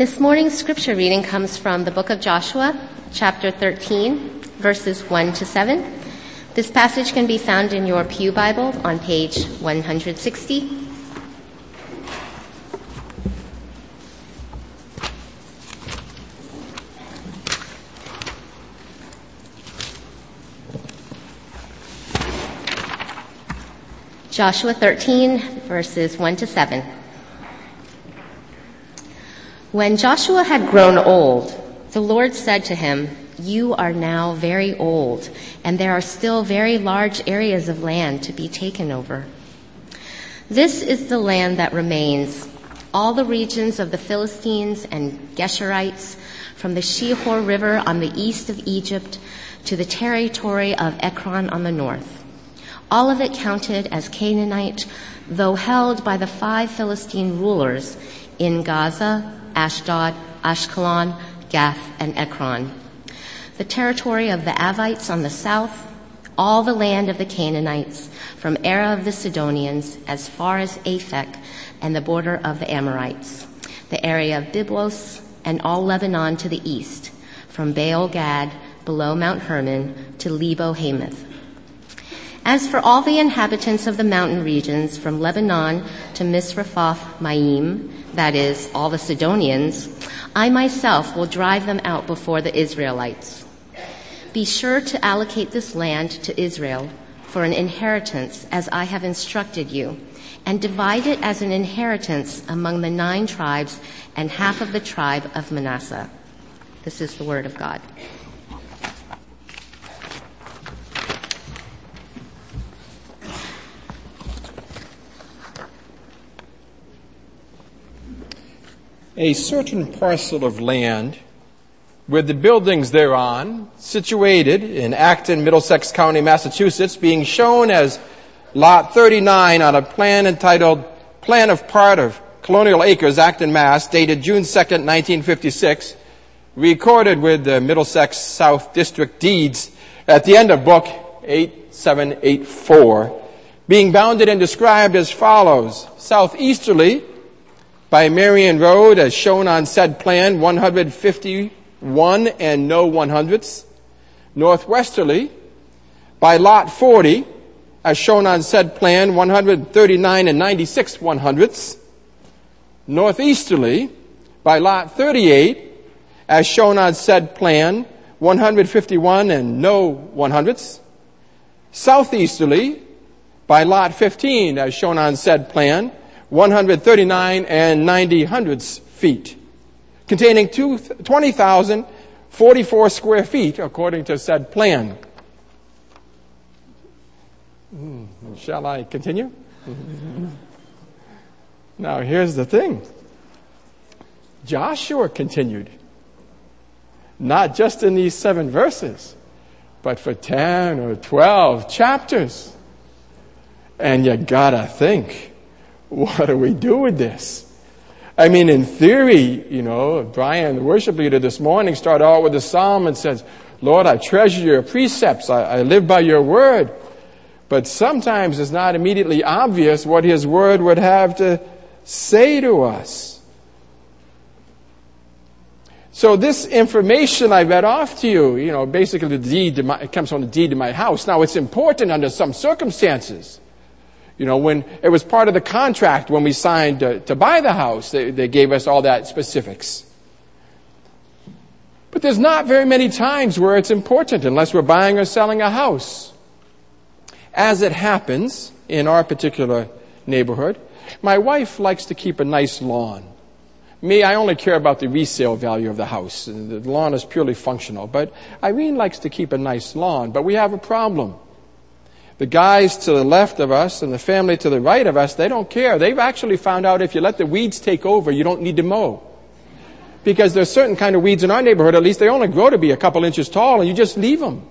This morning's scripture reading comes from the book of Joshua, chapter 13, verses 1 to 7. This passage can be found in your Pew Bible on page 160. Joshua 13, verses 1 to 7. When Joshua had grown old, the Lord said to him, You are now very old, and there are still very large areas of land to be taken over. This is the land that remains, all the regions of the Philistines and Geshurites, from the Shihor River on the east of Egypt to the territory of Ekron on the north. All of it counted as Canaanite, though held by the five Philistine rulers in Gaza, Ashdod, Ashkelon, Gath, and Ekron. The territory of the Avites on the south, all the land of the Canaanites, from Arah of the Sidonians as far as Aphek and the border of the Amorites, the area of Byblos and all Lebanon to the east, from Baal Gad below Mount Hermon to Lebo Hamath. As for all the inhabitants of the mountain regions from Lebanon to Misrephoth Maim, that is, all the Sidonians, I myself will drive them out before the Israelites. Be sure to allocate this land to Israel for an inheritance as I have instructed you, and divide it as an inheritance among the nine tribes and half of the tribe of Manasseh. This is the word of God. A certain parcel of land with the buildings thereon situated in Acton, Middlesex County, Massachusetts, being shown as Lot 39 on a plan entitled Plan of Part of Colonial Acres, Acton, Mass., dated June 2nd, 1956, recorded with the Middlesex South District deeds at the end of book 8784, being bounded and described as follows. Southeasterly, by Marion Road as shown on said plan 151 and no 100ths. Northwesterly by lot 40 as shown on said plan 139 and 96 100ths. Northeasterly by lot 38 as shown on said plan 151 and no 100ths. Southeasterly by lot 15 as shown on said plan 139 and 90 hundredths feet, containing 20,044 square feet according to said plan. Hmm, shall I continue? now here's the thing. Joshua continued. Not just in these seven verses, but for 10 or 12 chapters. And you gotta think what do we do with this? I mean, in theory, you know, Brian, the worship leader this morning, started out with a psalm and says, Lord, I treasure your precepts. I, I live by your word. But sometimes it's not immediately obvious what his word would have to say to us. So this information I read off to you, you know, basically the deed my, it comes from the deed to my house. Now it's important under some circumstances. You know, when it was part of the contract when we signed to, to buy the house, they, they gave us all that specifics. But there's not very many times where it's important unless we're buying or selling a house. As it happens in our particular neighborhood, my wife likes to keep a nice lawn. Me, I only care about the resale value of the house. The lawn is purely functional. But Irene likes to keep a nice lawn. But we have a problem. The guys to the left of us and the family to the right of us, they don't care. They've actually found out if you let the weeds take over, you don't need to mow. Because there's certain kind of weeds in our neighborhood, at least they only grow to be a couple inches tall and you just leave them.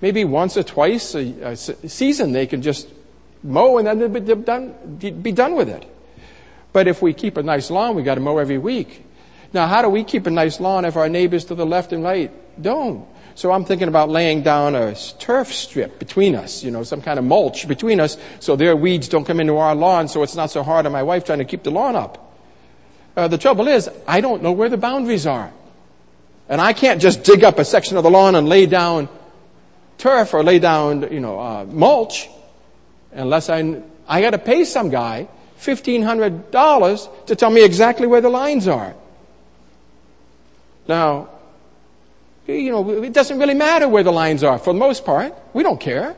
Maybe once or twice a, a season they can just mow and then be done, be done with it. But if we keep a nice lawn, we got to mow every week. Now, how do we keep a nice lawn if our neighbors to the left and right don't? So I'm thinking about laying down a turf strip between us, you know, some kind of mulch between us so their weeds don't come into our lawn so it's not so hard on my wife trying to keep the lawn up. Uh, the trouble is, I don't know where the boundaries are. And I can't just dig up a section of the lawn and lay down turf or lay down, you know, uh, mulch unless I, I got to pay some guy $1,500 to tell me exactly where the lines are. Now, you know, it doesn't really matter where the lines are for the most part. We don't care.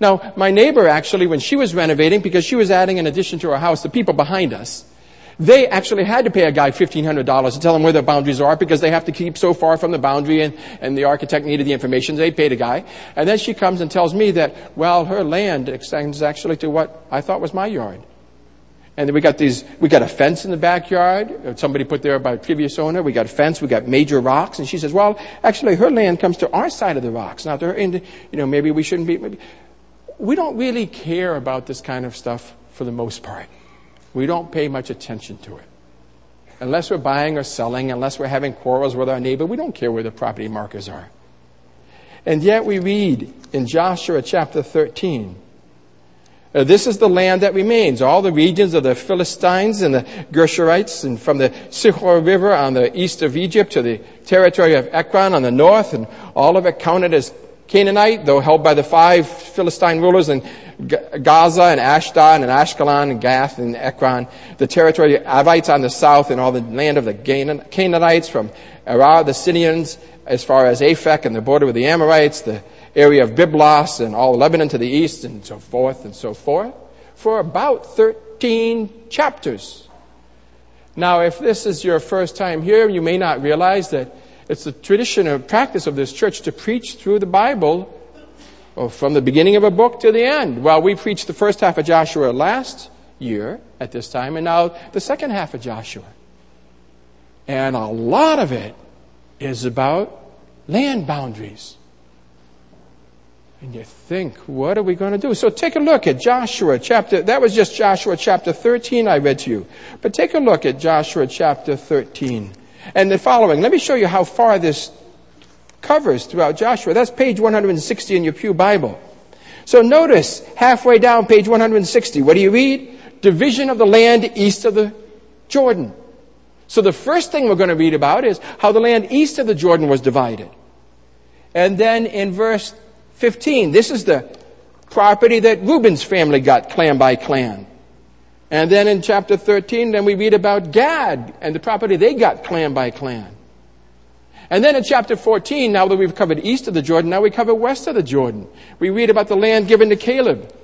Now, my neighbor actually, when she was renovating, because she was adding an addition to her house, the people behind us, they actually had to pay a guy $1,500 to tell them where the boundaries are because they have to keep so far from the boundary and, and the architect needed the information. They paid a guy. And then she comes and tells me that, well, her land extends actually to what I thought was my yard. And then we got these, we got a fence in the backyard. Somebody put there by a previous owner. We got a fence. We got major rocks. And she says, well, actually her land comes to our side of the rocks. Now, her, you know, maybe we shouldn't be, maybe. We don't really care about this kind of stuff for the most part. We don't pay much attention to it. Unless we're buying or selling, unless we're having quarrels with our neighbor, we don't care where the property markers are. And yet we read in Joshua chapter 13, uh, Uh, this is the land that remains, all the regions of the Philistines and the Gershurites, and from the Shihor River on the east of Egypt to the territory of Ekron on the north, and all of it counted as Canaanite, though held by the five Philistine rulers in Gaza and Ashdod and Ashkelon and Gath and Ekron, the territory of Avites on the south and all the land of the Canaanites from Arah, the Sidonians, as far as Aphek and the border with the Amorites, the area of Byblos and all Lebanon to the east and so forth and so forth for about 13 chapters. Now, if this is your first time here, you may not realize that it's the tradition or practice of this church to preach through the Bible or from the beginning of a book to the end. Well, we preached the first half of Joshua last year at this time, and now the second half of Joshua. And a lot of it is about land boundaries. And you think, what are we going to do? So take a look at Joshua chapter, that was just Joshua chapter 13 I read to you. But take a look at Joshua chapter 13 and the following. Let me show you how far this covers throughout Joshua. That's page 160 in your Pew Bible. So notice, halfway down page 160, what do you read? Division of the land east of the Jordan. So the first thing we're going to read about is how the land east of the Jordan was divided. And then in verse 15. This is the property that Reuben's family got clan by clan. And then in chapter 13, then we read about Gad and the property they got clan by clan. And then in chapter 14, now that we've covered east of the Jordan, now we cover west of the Jordan. We read about the land given to Caleb.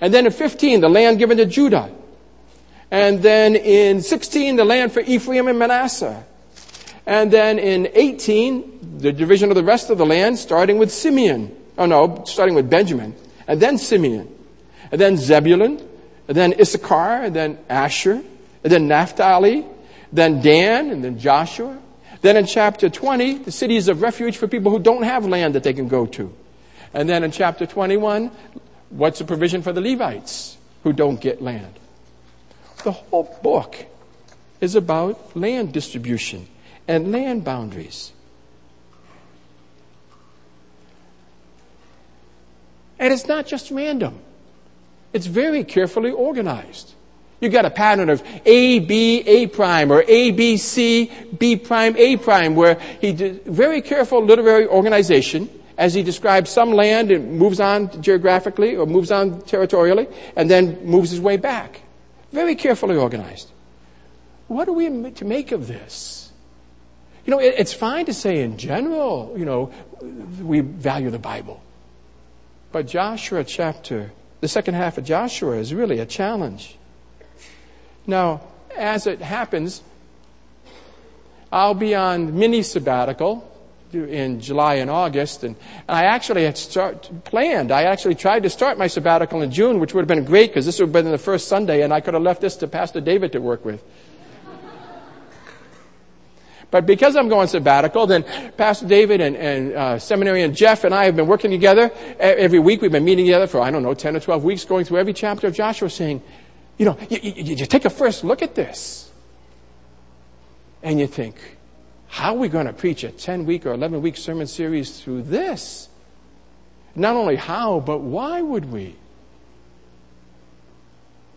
And then in 15, the land given to Judah. And then in 16, the land for Ephraim and Manasseh. And then in 18, the division of the rest of the land, starting with Simeon. Oh no, starting with Benjamin, and then Simeon, and then Zebulun, and then Issachar, and then Asher, and then Naphtali, then Dan, and then Joshua. Then in chapter 20, the cities of refuge for people who don't have land that they can go to. And then in chapter 21, what's the provision for the Levites who don't get land? The whole book is about land distribution and land boundaries. And it's not just random. It's very carefully organized. You've got a pattern of A, B, A prime, or A, B, C, B prime, A prime, where he did very careful literary organization as he describes some land and moves on geographically or moves on territorially and then moves his way back. Very carefully organized. What are we to make of this? You know, it's fine to say in general, you know, we value the Bible. But Joshua chapter, the second half of Joshua is really a challenge. Now, as it happens, I'll be on mini sabbatical in July and August, and I actually had start, planned. I actually tried to start my sabbatical in June, which would have been great because this would have been the first Sunday, and I could have left this to Pastor David to work with. But because I'm going sabbatical, then Pastor David and, and uh, seminary and Jeff and I have been working together every week. We've been meeting together for, I don't know, 10 or 12 weeks, going through every chapter of Joshua saying, you know, you, you, you take a first look at this. And you think, how are we going to preach a 10 week or 11 week sermon series through this? Not only how, but why would we?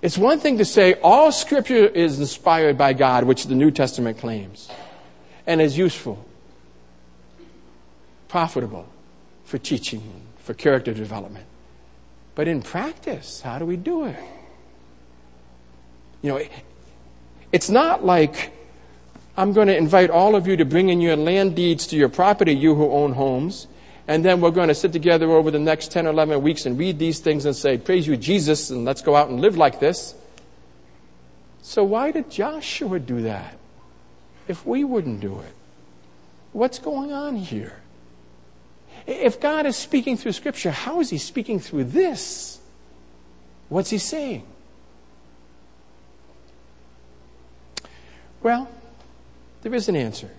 It's one thing to say all scripture is inspired by God, which the New Testament claims, and is useful, profitable for teaching, for character development. But in practice, how do we do it? You know, it's not like I'm going to invite all of you to bring in your land deeds to your property, you who own homes, and then we're going to sit together over the next 10 or 11 weeks and read these things and say, Praise you, Jesus, and let's go out and live like this. So why did Joshua do that if we wouldn't do it? What's going on here? If God is speaking through Scripture, how is He speaking through this? What's He saying? Well, there is an answer.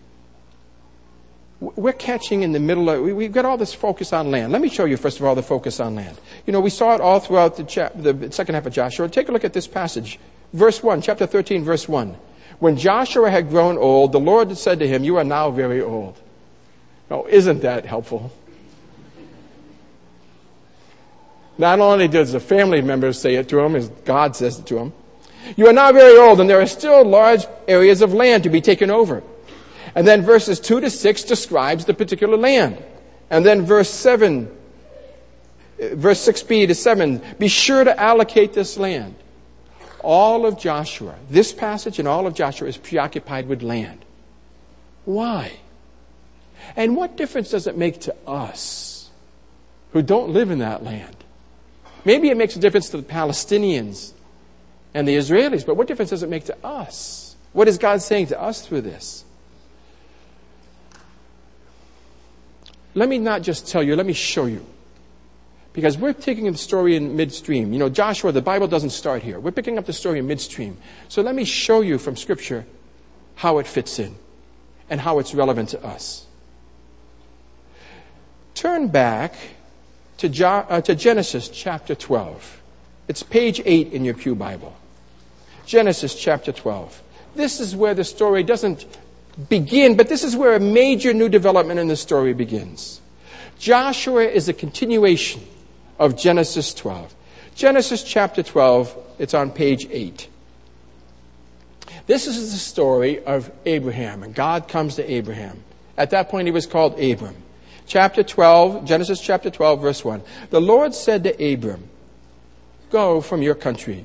We're catching in the middle of, we've got all this focus on land. Let me show you, first of all, the focus on land. You know, we saw it all throughout the, chap- the second half of Joshua. Take a look at this passage. Verse 1, chapter 13, verse 1. When Joshua had grown old, the Lord said to him, You are now very old. Oh, isn't that helpful? Not only does the family members say it to him, as God says it to him, you are now very old, and there are still large areas of land to be taken over. And then verses 2 to 6 describes the particular land. And then verse 7, verse 6b to 7, be sure to allocate this land. All of Joshua, this passage and all of Joshua is preoccupied with land. Why? And what difference does it make to us who don't live in that land? Maybe it makes a difference to the Palestinians and the Israelis, but what difference does it make to us? What is God saying to us through this? Let me not just tell you, let me show you. Because we're taking the story in midstream. You know, Joshua, the Bible doesn't start here. We're picking up the story in midstream. So let me show you from Scripture how it fits in and how it's relevant to us. Turn back to, jo- uh, to Genesis chapter 12. It's page 8 in your Pew Bible. Genesis chapter 12. This is where the story doesn't begin, but this is where a major new development in the story begins. Joshua is a continuation of Genesis 12. Genesis chapter 12, it's on page 8. This is the story of Abraham, and God comes to Abraham. At that point, he was called Abram. Chapter 12, Genesis chapter 12, verse 1. The Lord said to Abram, Go from your country,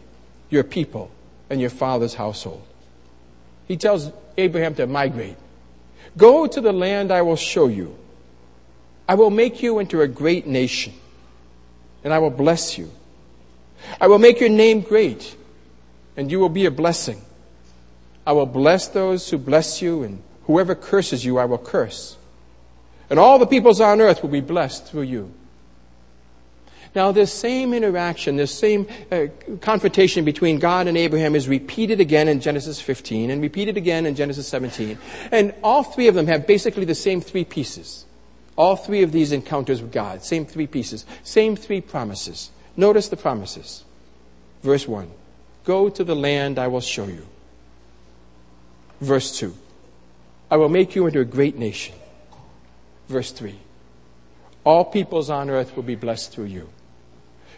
your people, and your father's household. He tells Abraham to migrate. Go to the land I will show you. I will make you into a great nation, and I will bless you. I will make your name great, and you will be a blessing. I will bless those who bless you, and whoever curses you, I will curse. And all the peoples on earth will be blessed through you. Now, this same interaction, this same uh, confrontation between God and Abraham is repeated again in Genesis 15 and repeated again in Genesis 17. And all three of them have basically the same three pieces. All three of these encounters with God, same three pieces, same three promises. Notice the promises. Verse 1 Go to the land I will show you. Verse 2 I will make you into a great nation. Verse 3 All peoples on earth will be blessed through you.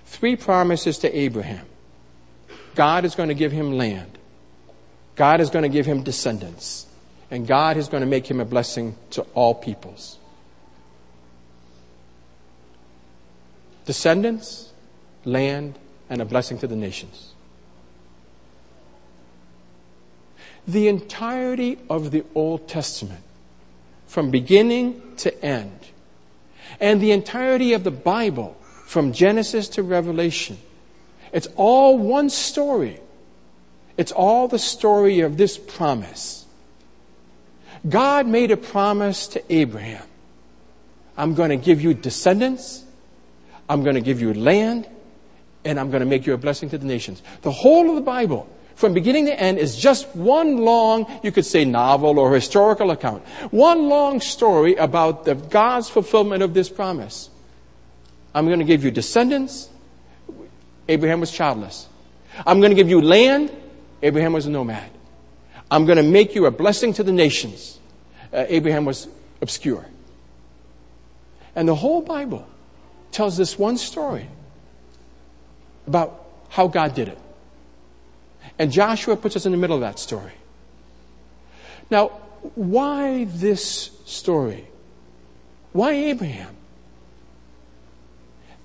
Three promises to Abraham. God is going to give him land. God is going to give him descendants. And God is going to make him a blessing to all peoples. Descendants, land, and a blessing to the nations. The entirety of the Old Testament, from beginning to end, and the entirety of the Bible from Genesis to Revelation. It's all one story. It's all the story of this promise. God made a promise to Abraham. I'm going to give you descendants. I'm going to give you land. And I'm going to make you a blessing to the nations. The whole of the Bible, from beginning to end, is just one long, you could say novel or historical account. One long story about the God's fulfillment of this promise. I'm going to give you descendants. Abraham was childless. I'm going to give you land. Abraham was a nomad. I'm going to make you a blessing to the nations. Uh, Abraham was obscure. And the whole Bible tells this one story about how God did it. And Joshua puts us in the middle of that story. Now, why this story? Why Abraham?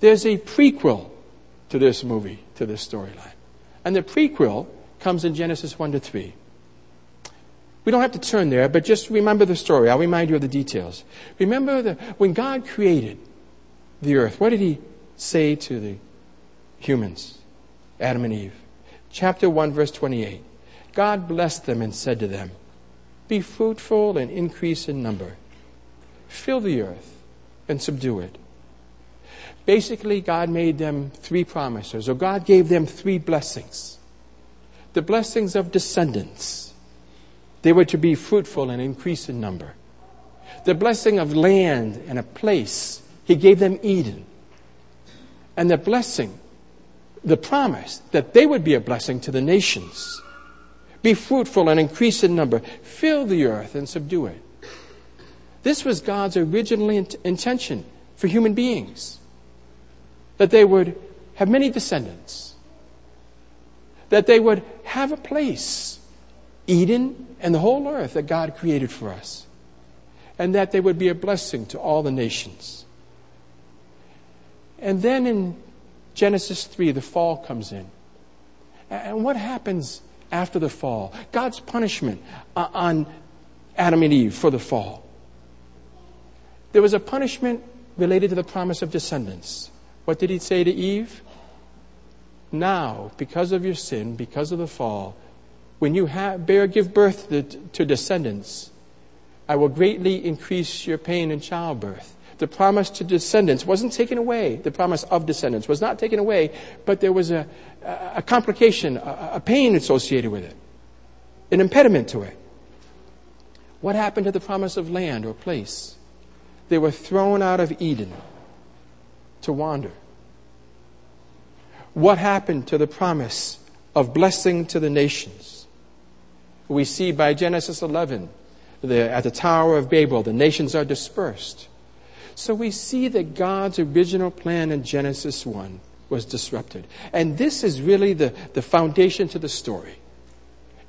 There's a prequel to this movie, to this storyline. And the prequel comes in Genesis 1 to 3. We don't have to turn there, but just remember the story. I'll remind you of the details. Remember that when God created the earth, what did he say to the humans, Adam and Eve? Chapter 1, verse 28. God blessed them and said to them, Be fruitful and increase in number. Fill the earth and subdue it. Basically, God made them three promises, or God gave them three blessings. The blessings of descendants they were to be fruitful and increase in number. The blessing of land and a place, he gave them Eden. And the blessing, the promise that they would be a blessing to the nations. Be fruitful and increase in number. Fill the earth and subdue it. This was God's original int- intention for human beings. That they would have many descendants. That they would have a place. Eden and the whole earth that God created for us, and that they would be a blessing to all the nations. And then in Genesis 3, the fall comes in. And what happens after the fall? God's punishment uh, on Adam and Eve for the fall. There was a punishment related to the promise of descendants. What did he say to Eve? Now, because of your sin, because of the fall, when you have, bear, give birth to, to descendants, I will greatly increase your pain in childbirth. The promise to descendants wasn't taken away. The promise of descendants was not taken away, but there was a, a complication, a, a pain associated with it, an impediment to it. What happened to the promise of land or place? They were thrown out of Eden to wander. What happened to the promise of blessing to the nations? We see by Genesis 11, the, at the Tower of Babel, the nations are dispersed. So we see that God's original plan in Genesis 1 was disrupted. And this is really the, the foundation to the story.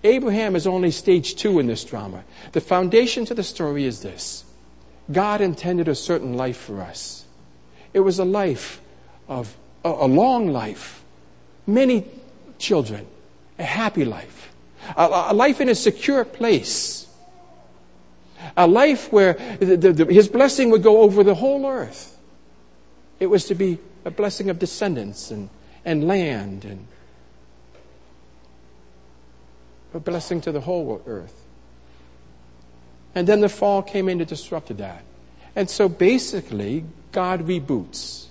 Abraham is only stage two in this drama. The foundation to the story is this God intended a certain life for us. It was a life of a, a long life, many children, a happy life a, a life in a secure place, a life where the, the, the, his blessing would go over the whole earth. It was to be a blessing of descendants and, and land and a blessing to the whole earth. And then the fall came in to disrupt that. And so basically, God reboots.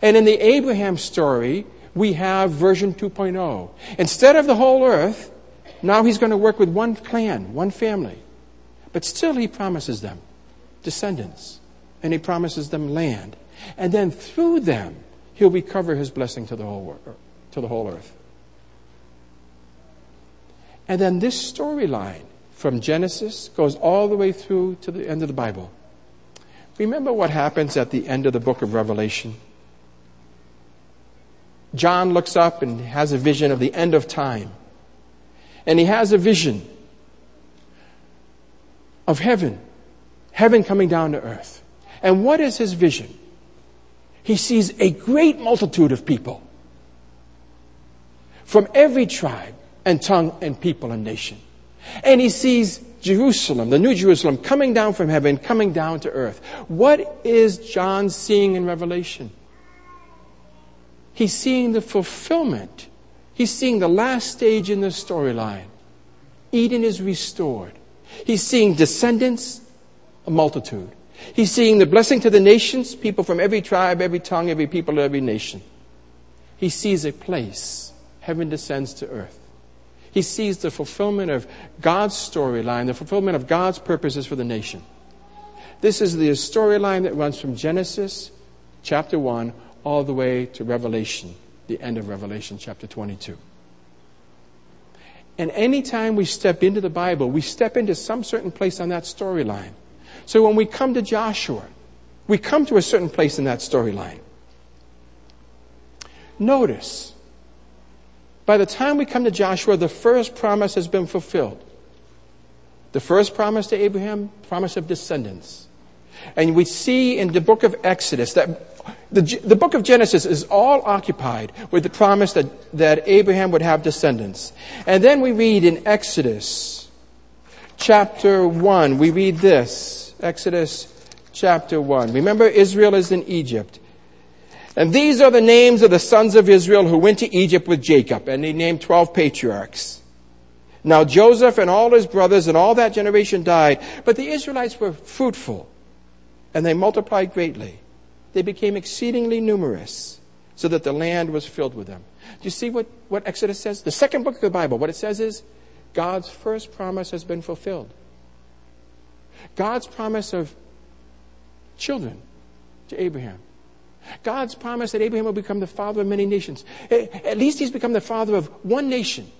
And in the Abraham story, we have version 2.0. Instead of the whole earth, now he's going to work with one clan, one family. But still he promises them descendants. And he promises them land. And then through them, he'll recover his blessing to the whole, er, to the whole earth. And then this storyline from Genesis goes all the way through to the end of the Bible. Remember what happens at the end of the book of Revelation? John looks up and has a vision of the end of time and he has a vision of heaven, heaven coming down to earth. And what is his vision? He sees a great multitude of people from every tribe and tongue and people and nation. And he sees Jerusalem, the new Jerusalem, coming down from heaven, coming down to earth. What is John seeing in Revelation? He's seeing the fulfillment He's seeing the last stage in the storyline. Eden is restored. He's seeing descendants, a multitude. He's seeing the blessing to the nations, people from every tribe, every tongue, every people, every nation. He sees a place. Heaven descends to earth. He sees the fulfillment of God's storyline, the fulfillment of God's purposes for the nation. This is the storyline that runs from Genesis chapter 1 all the way to Revelation the end of Revelation chapter 22. And anytime we step into the Bible, we step into some certain place on that storyline. So when we come to Joshua, we come to a certain place in that storyline. Notice by the time we come to Joshua, the first promise has been fulfilled. The first promise to Abraham, promise of descendants. And we see in the book of Exodus that the, the book of Genesis is all occupied with the promise that, that Abraham would have descendants. And then we read in Exodus chapter 1, we read this. Exodus chapter 1. Remember, Israel is in Egypt. And these are the names of the sons of Israel who went to Egypt with Jacob, and he named 12 patriarchs. Now Joseph and all his brothers and all that generation died, but the Israelites were fruitful, and they multiplied greatly. They became exceedingly numerous, so that the land was filled with them. Do you see what, what Exodus says? The second book of the Bible, what it says is, God's first promise has been fulfilled. God's promise of children to Abraham. God's promise that Abraham will become the father of many nations. At least he's become the father of one nation.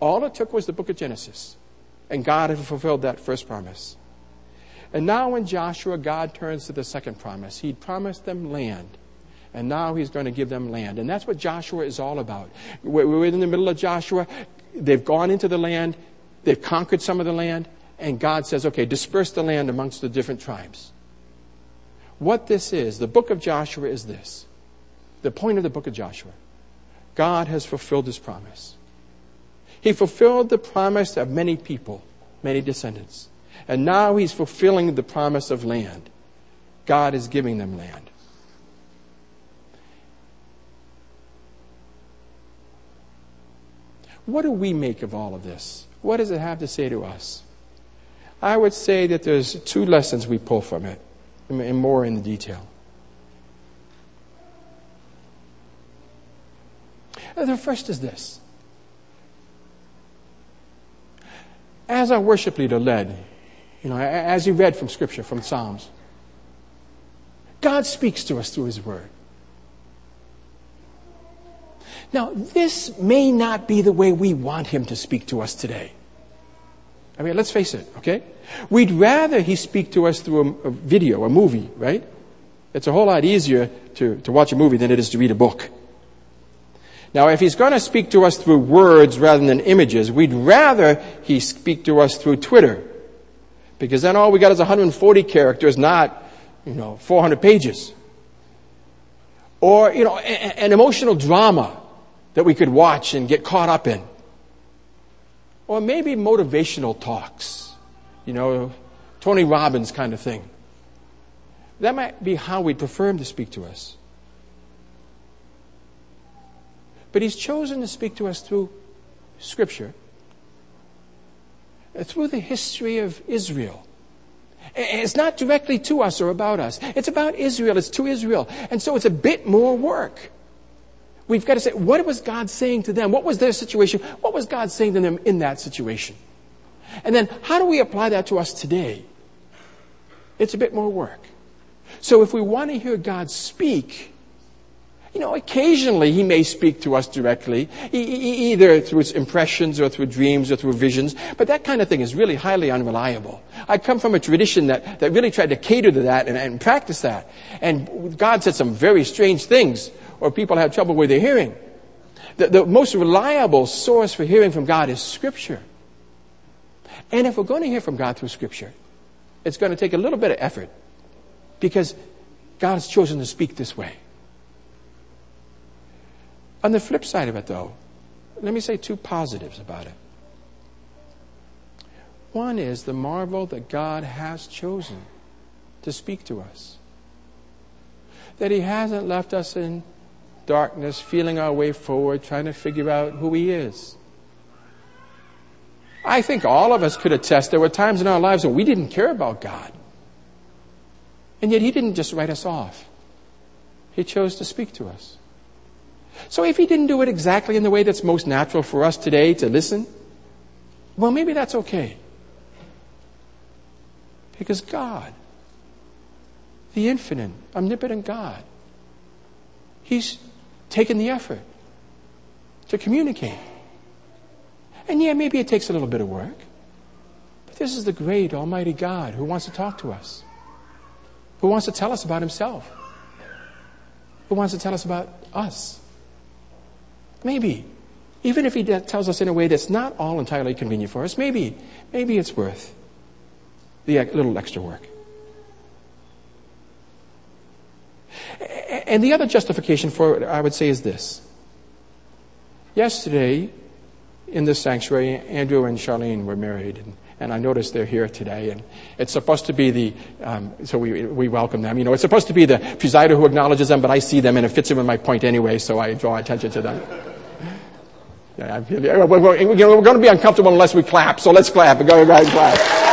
All it took was the book of Genesis. And God had fulfilled that first promise. And now in Joshua, God turns to the second promise. He'd promised them land. And now he's going to give them land. And that's what Joshua is all about. We're in the middle of Joshua. They've gone into the land. They've conquered some of the land. And God says, okay, disperse the land amongst the different tribes. What this is, the book of Joshua is this. The point of the book of Joshua. God has fulfilled his promise. He fulfilled the promise of many people, many descendants. And now he's fulfilling the promise of land. God is giving them land. What do we make of all of this? What does it have to say to us? I would say that there's two lessons we pull from it, and more in the detail. The first is this. As our worship leader led, you know, as he read from Scripture, from Psalms, God speaks to us through His Word. Now, this may not be the way we want Him to speak to us today. I mean, let's face it, okay? We'd rather He speak to us through a, a video, a movie, right? It's a whole lot easier to, to watch a movie than it is to read a book. Now, if he's going to speak to us through words rather than images, we'd rather he speak to us through Twitter. Because then all we got is 140 characters, not, you know, 400 pages. Or, you know, an emotional drama that we could watch and get caught up in. Or maybe motivational talks, you know, Tony Robbins kind of thing. That might be how we'd prefer him to speak to us. But he's chosen to speak to us through Scripture, through the history of Israel. It's not directly to us or about us. It's about Israel. It's to Israel. And so it's a bit more work. We've got to say, what was God saying to them? What was their situation? What was God saying to them in that situation? And then how do we apply that to us today? It's a bit more work. So if we want to hear God speak, you know, occasionally he may speak to us directly, either through impressions or through dreams or through visions, but that kind of thing is really highly unreliable. I come from a tradition that, that really tried to cater to that and, and practice that. And God said some very strange things, or people have trouble with their hearing. The, the most reliable source for hearing from God is Scripture. And if we're going to hear from God through Scripture, it's going to take a little bit of effort because God has chosen to speak this way. On the flip side of it, though, let me say two positives about it. One is the marvel that God has chosen to speak to us. That He hasn't left us in darkness, feeling our way forward, trying to figure out who He is. I think all of us could attest there were times in our lives when we didn't care about God. And yet He didn't just write us off, He chose to speak to us. So if he didn't do it exactly in the way that's most natural for us today to listen, well, maybe that's okay. Because God, the infinite, omnipotent God, He's taken the effort to communicate. And yeah, maybe it takes a little bit of work. But this is the great Almighty God who wants to talk to us, who wants to tell us about Himself, who wants to tell us about us. Maybe. Even if he tells us in a way that's not all entirely convenient for us, maybe, maybe it's worth the little extra work. And the other justification for it, I would say, is this. Yesterday, in this sanctuary, Andrew and Charlene were married. And, and I noticed they're here today. And it's supposed to be the, um, so we, we welcome them. You know, it's supposed to be the presider who acknowledges them, but I see them and it fits in with my point anyway, so I draw attention to them. Yeah, we're, going to be uncomfortable unless we clap, so let's clap. Go ahead and clap.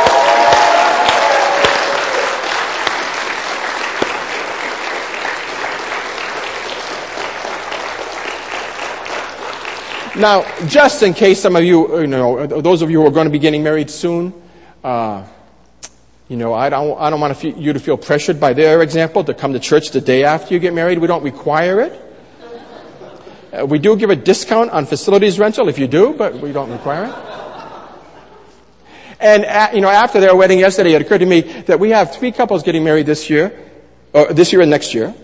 Now, just in case some of you, you know, those of you who are going to be getting married soon, uh, you know, I don't, I don't want you to feel pressured by their example to come to church the day after you get married. We don't require it. Uh, we do give a discount on facilities rental if you do, but we don't require it. And, at, you know, after their wedding yesterday, it occurred to me that we have three couples getting married this year, or this year and next year.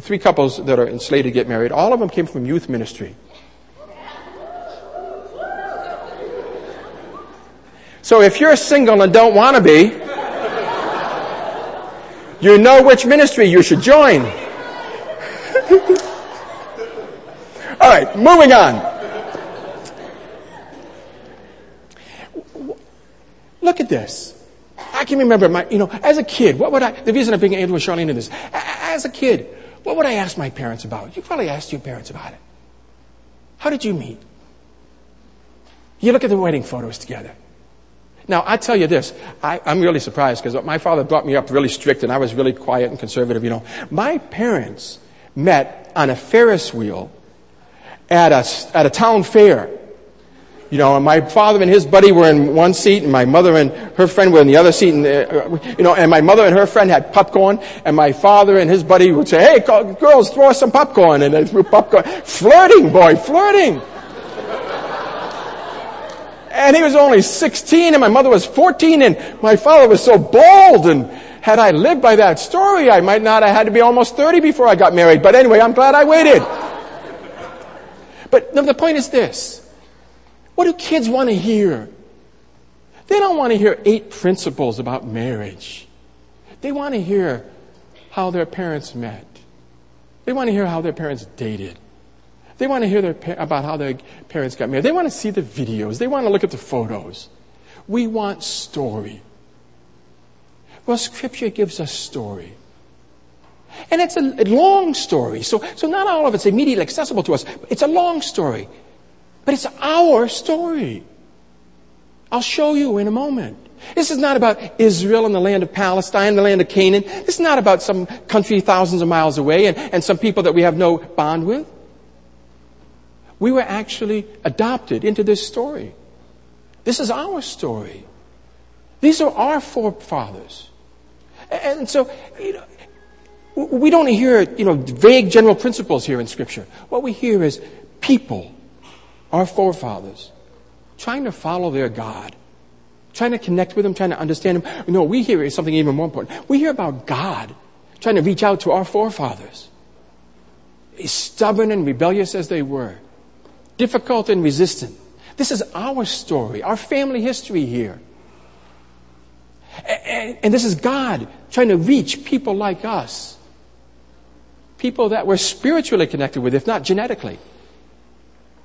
Three couples that are slated to get married. All of them came from youth ministry. So if you're single and don't want to be, you know which ministry you should join. All right, moving on. Look at this. I can remember my, you know, as a kid, what would I, the reason I'm bringing Andrew and Charlene in this, as a kid, what would I ask my parents about? You probably asked your parents about it. How did you meet? You look at the wedding photos together. Now, I tell you this, I, am really surprised because my father brought me up really strict and I was really quiet and conservative, you know. My parents met on a Ferris wheel at a, at a town fair. You know, and my father and his buddy were in one seat, and my mother and her friend were in the other seat. And, uh, you know, and my mother and her friend had popcorn, and my father and his buddy would say, "Hey, girls, throw us some popcorn," and they threw popcorn. Flirting, boy, flirting. And he was only 16 and my mother was 14 and my father was so bold and had I lived by that story, I might not have had to be almost 30 before I got married. But anyway, I'm glad I waited. But the point is this. What do kids want to hear? They don't want to hear eight principles about marriage. They want to hear how their parents met. They want to hear how their parents dated. They want to hear their, about how their parents got married. They want to see the videos. They want to look at the photos. We want story. Well, Scripture gives us story. And it's a long story. So, so not all of it's immediately accessible to us. It's a long story. But it's our story. I'll show you in a moment. This is not about Israel and the land of Palestine, the land of Canaan. This is not about some country thousands of miles away and, and some people that we have no bond with. We were actually adopted into this story. This is our story. These are our forefathers. And so, you know, we don't hear, you know, vague general principles here in Scripture. What we hear is people, our forefathers, trying to follow their God, trying to connect with Him, trying to understand Him. No, we hear is something even more important. We hear about God trying to reach out to our forefathers. Stubborn and rebellious as they were, difficult and resistant. This is our story, our family history here. And, and, this is God trying to reach people like us. People that we're spiritually connected with, if not genetically.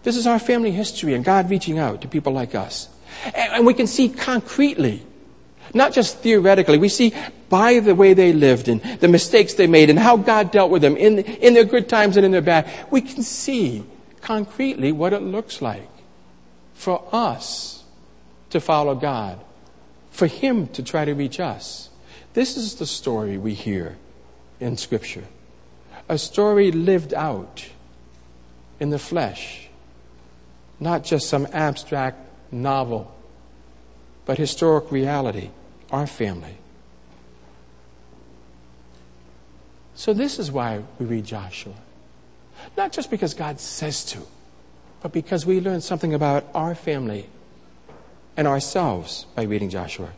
This is our family history and God reaching out to people like us. And, and we can see concretely, not just theoretically, we see by the way they lived and the mistakes they made and how God dealt with them in, in their good times and in their bad. We can see concretely what it looks like for us to follow God, for Him to try to reach us. This is the story we hear in Scripture. A story lived out in the flesh, not just some abstract novel, but historic reality, our family. So, this is why we read Joshua. Not just because God says to, but because we learn something about our family and ourselves by reading Joshua.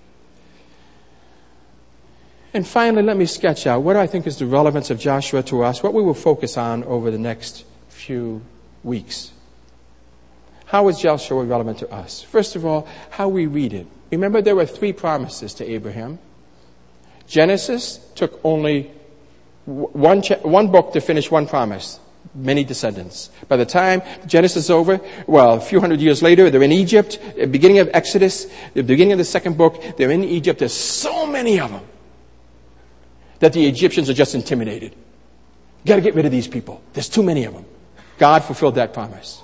And finally, let me sketch out what I think is the relevance of Joshua to us, what we will focus on over the next few weeks. How is Joshua relevant to us? First of all, how we read it. Remember, there were three promises to Abraham. Genesis took only one, one book to finish one promise many descendants. By the time Genesis is over, well, a few hundred years later, they're in Egypt, the beginning of Exodus, the beginning of the second book, they're in Egypt. There's so many of them that the Egyptians are just intimidated. Got to get rid of these people. There's too many of them. God fulfilled that promise.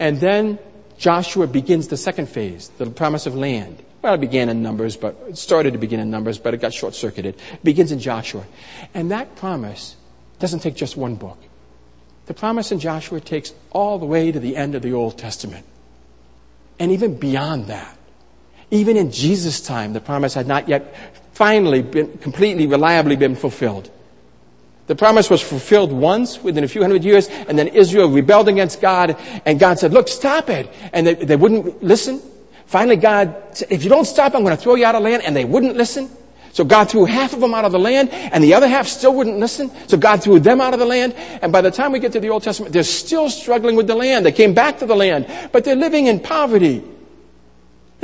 And then Joshua begins the second phase, the promise of land. Well, it began in Numbers, but it started to begin in Numbers, but it got short circuited. It begins in Joshua. And that promise doesn't take just one book. The promise in Joshua takes all the way to the end of the Old Testament. And even beyond that. Even in Jesus' time, the promise had not yet finally been completely, reliably been fulfilled. The promise was fulfilled once within a few hundred years, and then Israel rebelled against God, and God said, look, stop it. And they, they wouldn't listen. Finally, God said, if you don't stop, I'm going to throw you out of land, and they wouldn't listen. So God threw half of them out of the land, and the other half still wouldn't listen. So God threw them out of the land, and by the time we get to the Old Testament, they're still struggling with the land. They came back to the land, but they're living in poverty.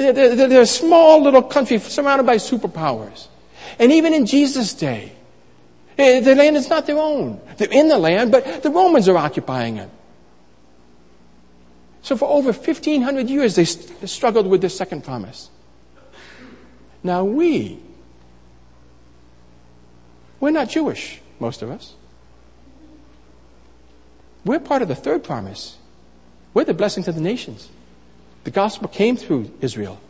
They're, a small little country surrounded by superpowers. And even in Jesus' day, Eh, the land is not their own. They're in the land, but the Romans are occupying it. So for over 1500 years, they st- struggled with this second promise. Now we, we're not Jewish, most of us. We're part of the third promise. We're the blessing to the nations. The gospel came through Israel.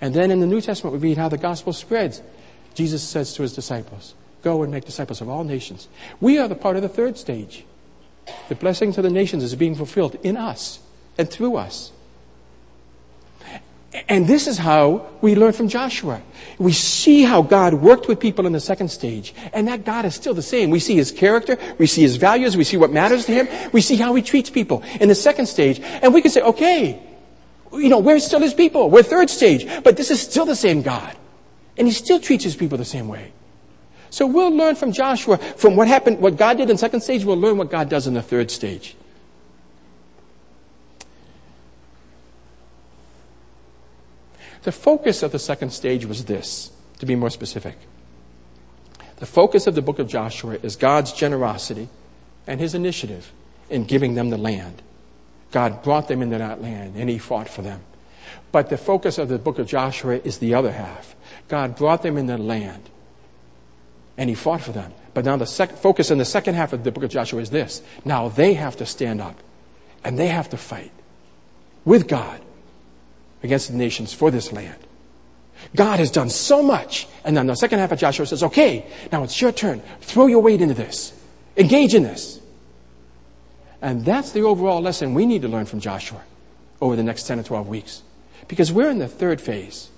And then in the New Testament, we read how the gospel spreads. Jesus says to his disciples, Go and make disciples of all nations. We are the part of the third stage. The blessing to the nations is being fulfilled in us and through us. And this is how we learn from Joshua. We see how God worked with people in the second stage, and that God is still the same. We see his character, we see his values, we see what matters to him, we see how he treats people in the second stage, and we can say, okay, you know, we're still his people, we're third stage, but this is still the same God. And he still treats his people the same way. So we'll learn from Joshua, from what happened, what God did in second stage, we'll learn what God does in the third stage. The focus of the second stage was this, to be more specific. The focus of the book of Joshua is God's generosity and his initiative in giving them the land. God brought them into that land and he fought for them. But the focus of the book of Joshua is the other half. God brought them into the land and he fought for them. But now the sec- focus in the second half of the book of Joshua is this. Now they have to stand up and they have to fight with God against the nations for this land. God has done so much. And then the second half of Joshua says, okay, now it's your turn. Throw your weight into this. Engage in this. And that's the overall lesson we need to learn from Joshua over the next 10 or 12 weeks. Because we're in the third phase.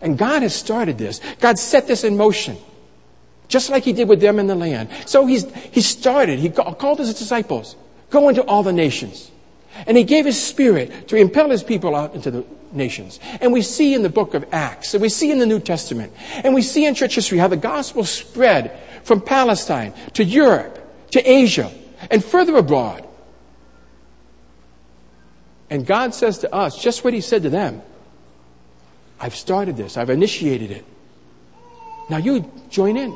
And God has started this. God set this in motion. Just like he did with them in the land. So he's, he started, he called his disciples, go into all the nations. And he gave his spirit to impel his people out into the nations. And we see in the book of Acts, and we see in the New Testament, and we see in church history how the gospel spread from Palestine to Europe, to Asia, and further abroad. And God says to us just what he said to them. I've started this. I've initiated it. Now you join in.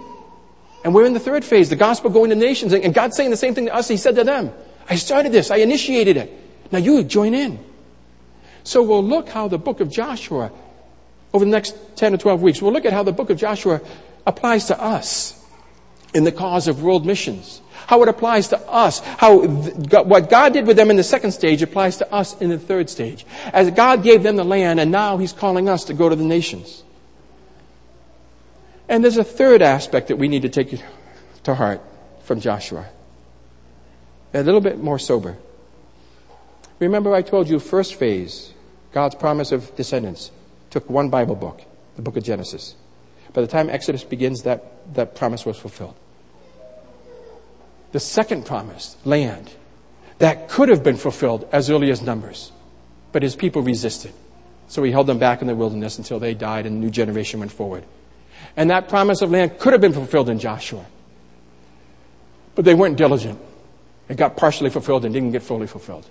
And we're in the third phase, the gospel going to nations. And God's saying the same thing to us He said to them. I started this. I initiated it. Now you join in. So we'll look how the book of Joshua, over the next 10 or 12 weeks, we'll look at how the book of Joshua applies to us in the cause of world missions. How it applies to us. How what God did with them in the second stage applies to us in the third stage. As God gave them the land and now He's calling us to go to the nations. And there's a third aspect that we need to take to heart from Joshua. A little bit more sober. Remember I told you first phase, God's promise of descendants, took one Bible book, the book of Genesis. By the time Exodus begins, that, that promise was fulfilled. The second promise, land, that could have been fulfilled as early as Numbers, but his people resisted. So he held them back in the wilderness until they died and a new generation went forward. And that promise of land could have been fulfilled in Joshua. But they weren't diligent. It got partially fulfilled and didn't get fully fulfilled.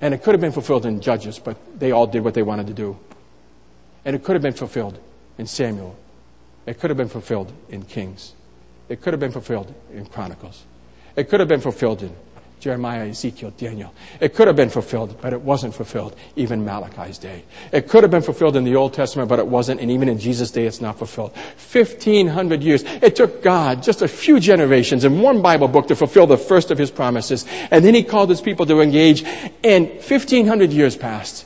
And it could have been fulfilled in Judges, but they all did what they wanted to do. And it could have been fulfilled in Samuel. It could have been fulfilled in Kings. It could have been fulfilled in Chronicles. It could have been fulfilled in Jeremiah, Ezekiel, Daniel. It could have been fulfilled, but it wasn't fulfilled, even Malachi's day. It could have been fulfilled in the Old Testament, but it wasn't, and even in Jesus' day, it's not fulfilled. 1500 years. It took God just a few generations in one Bible book to fulfill the first of his promises, and then he called his people to engage, and 1500 years passed,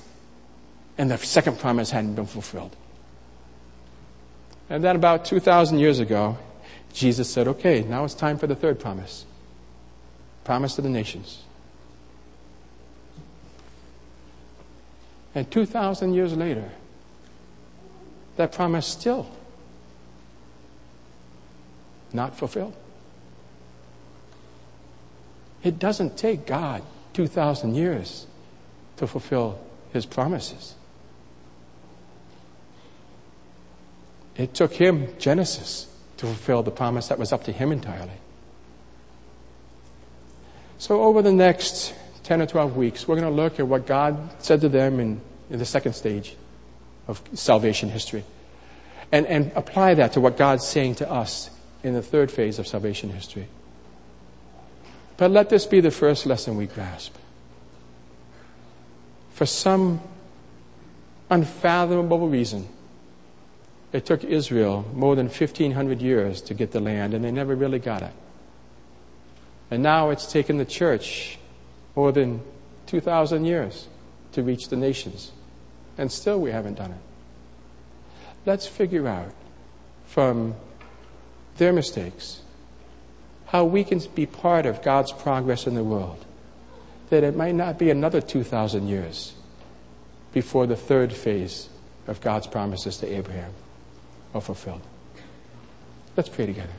and the second promise hadn't been fulfilled. And then about 2,000 years ago, Jesus said, okay, now it's time for the third promise promised to the nations. And 2,000 years later, that promise still not fulfilled. It doesn't take God 2,000 years to fulfill his promises. It took him, Genesis, to fulfill the promise that was up to him entirely. So, over the next 10 or 12 weeks, we're going to look at what God said to them in, in the second stage of salvation history and, and apply that to what God's saying to us in the third phase of salvation history. But let this be the first lesson we grasp. For some unfathomable reason, it took Israel more than 1,500 years to get the land, and they never really got it. And now it's taken the church more than 2,000 years to reach the nations. And still we haven't done it. Let's figure out from their mistakes how we can be part of God's progress in the world. That it might not be another 2,000 years before the third phase of God's promises to Abraham are fulfilled. Let's pray together.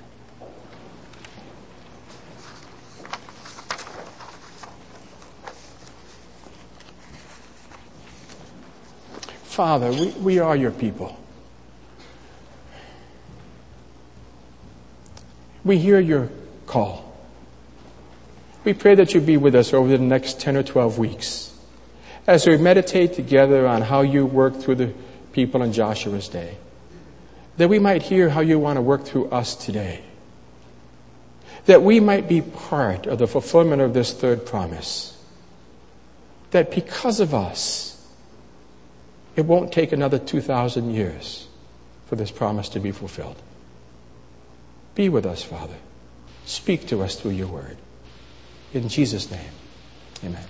Father, we, we are your people. We hear your call. We pray that you be with us over the next 10 or 12 weeks as we meditate together on how you work through the people in Joshua's day. That we might hear how you want to work through us today. That we might be part of the fulfillment of this third promise. That because of us, it won't take another 2,000 years for this promise to be fulfilled. Be with us, Father. Speak to us through your word. In Jesus' name, amen.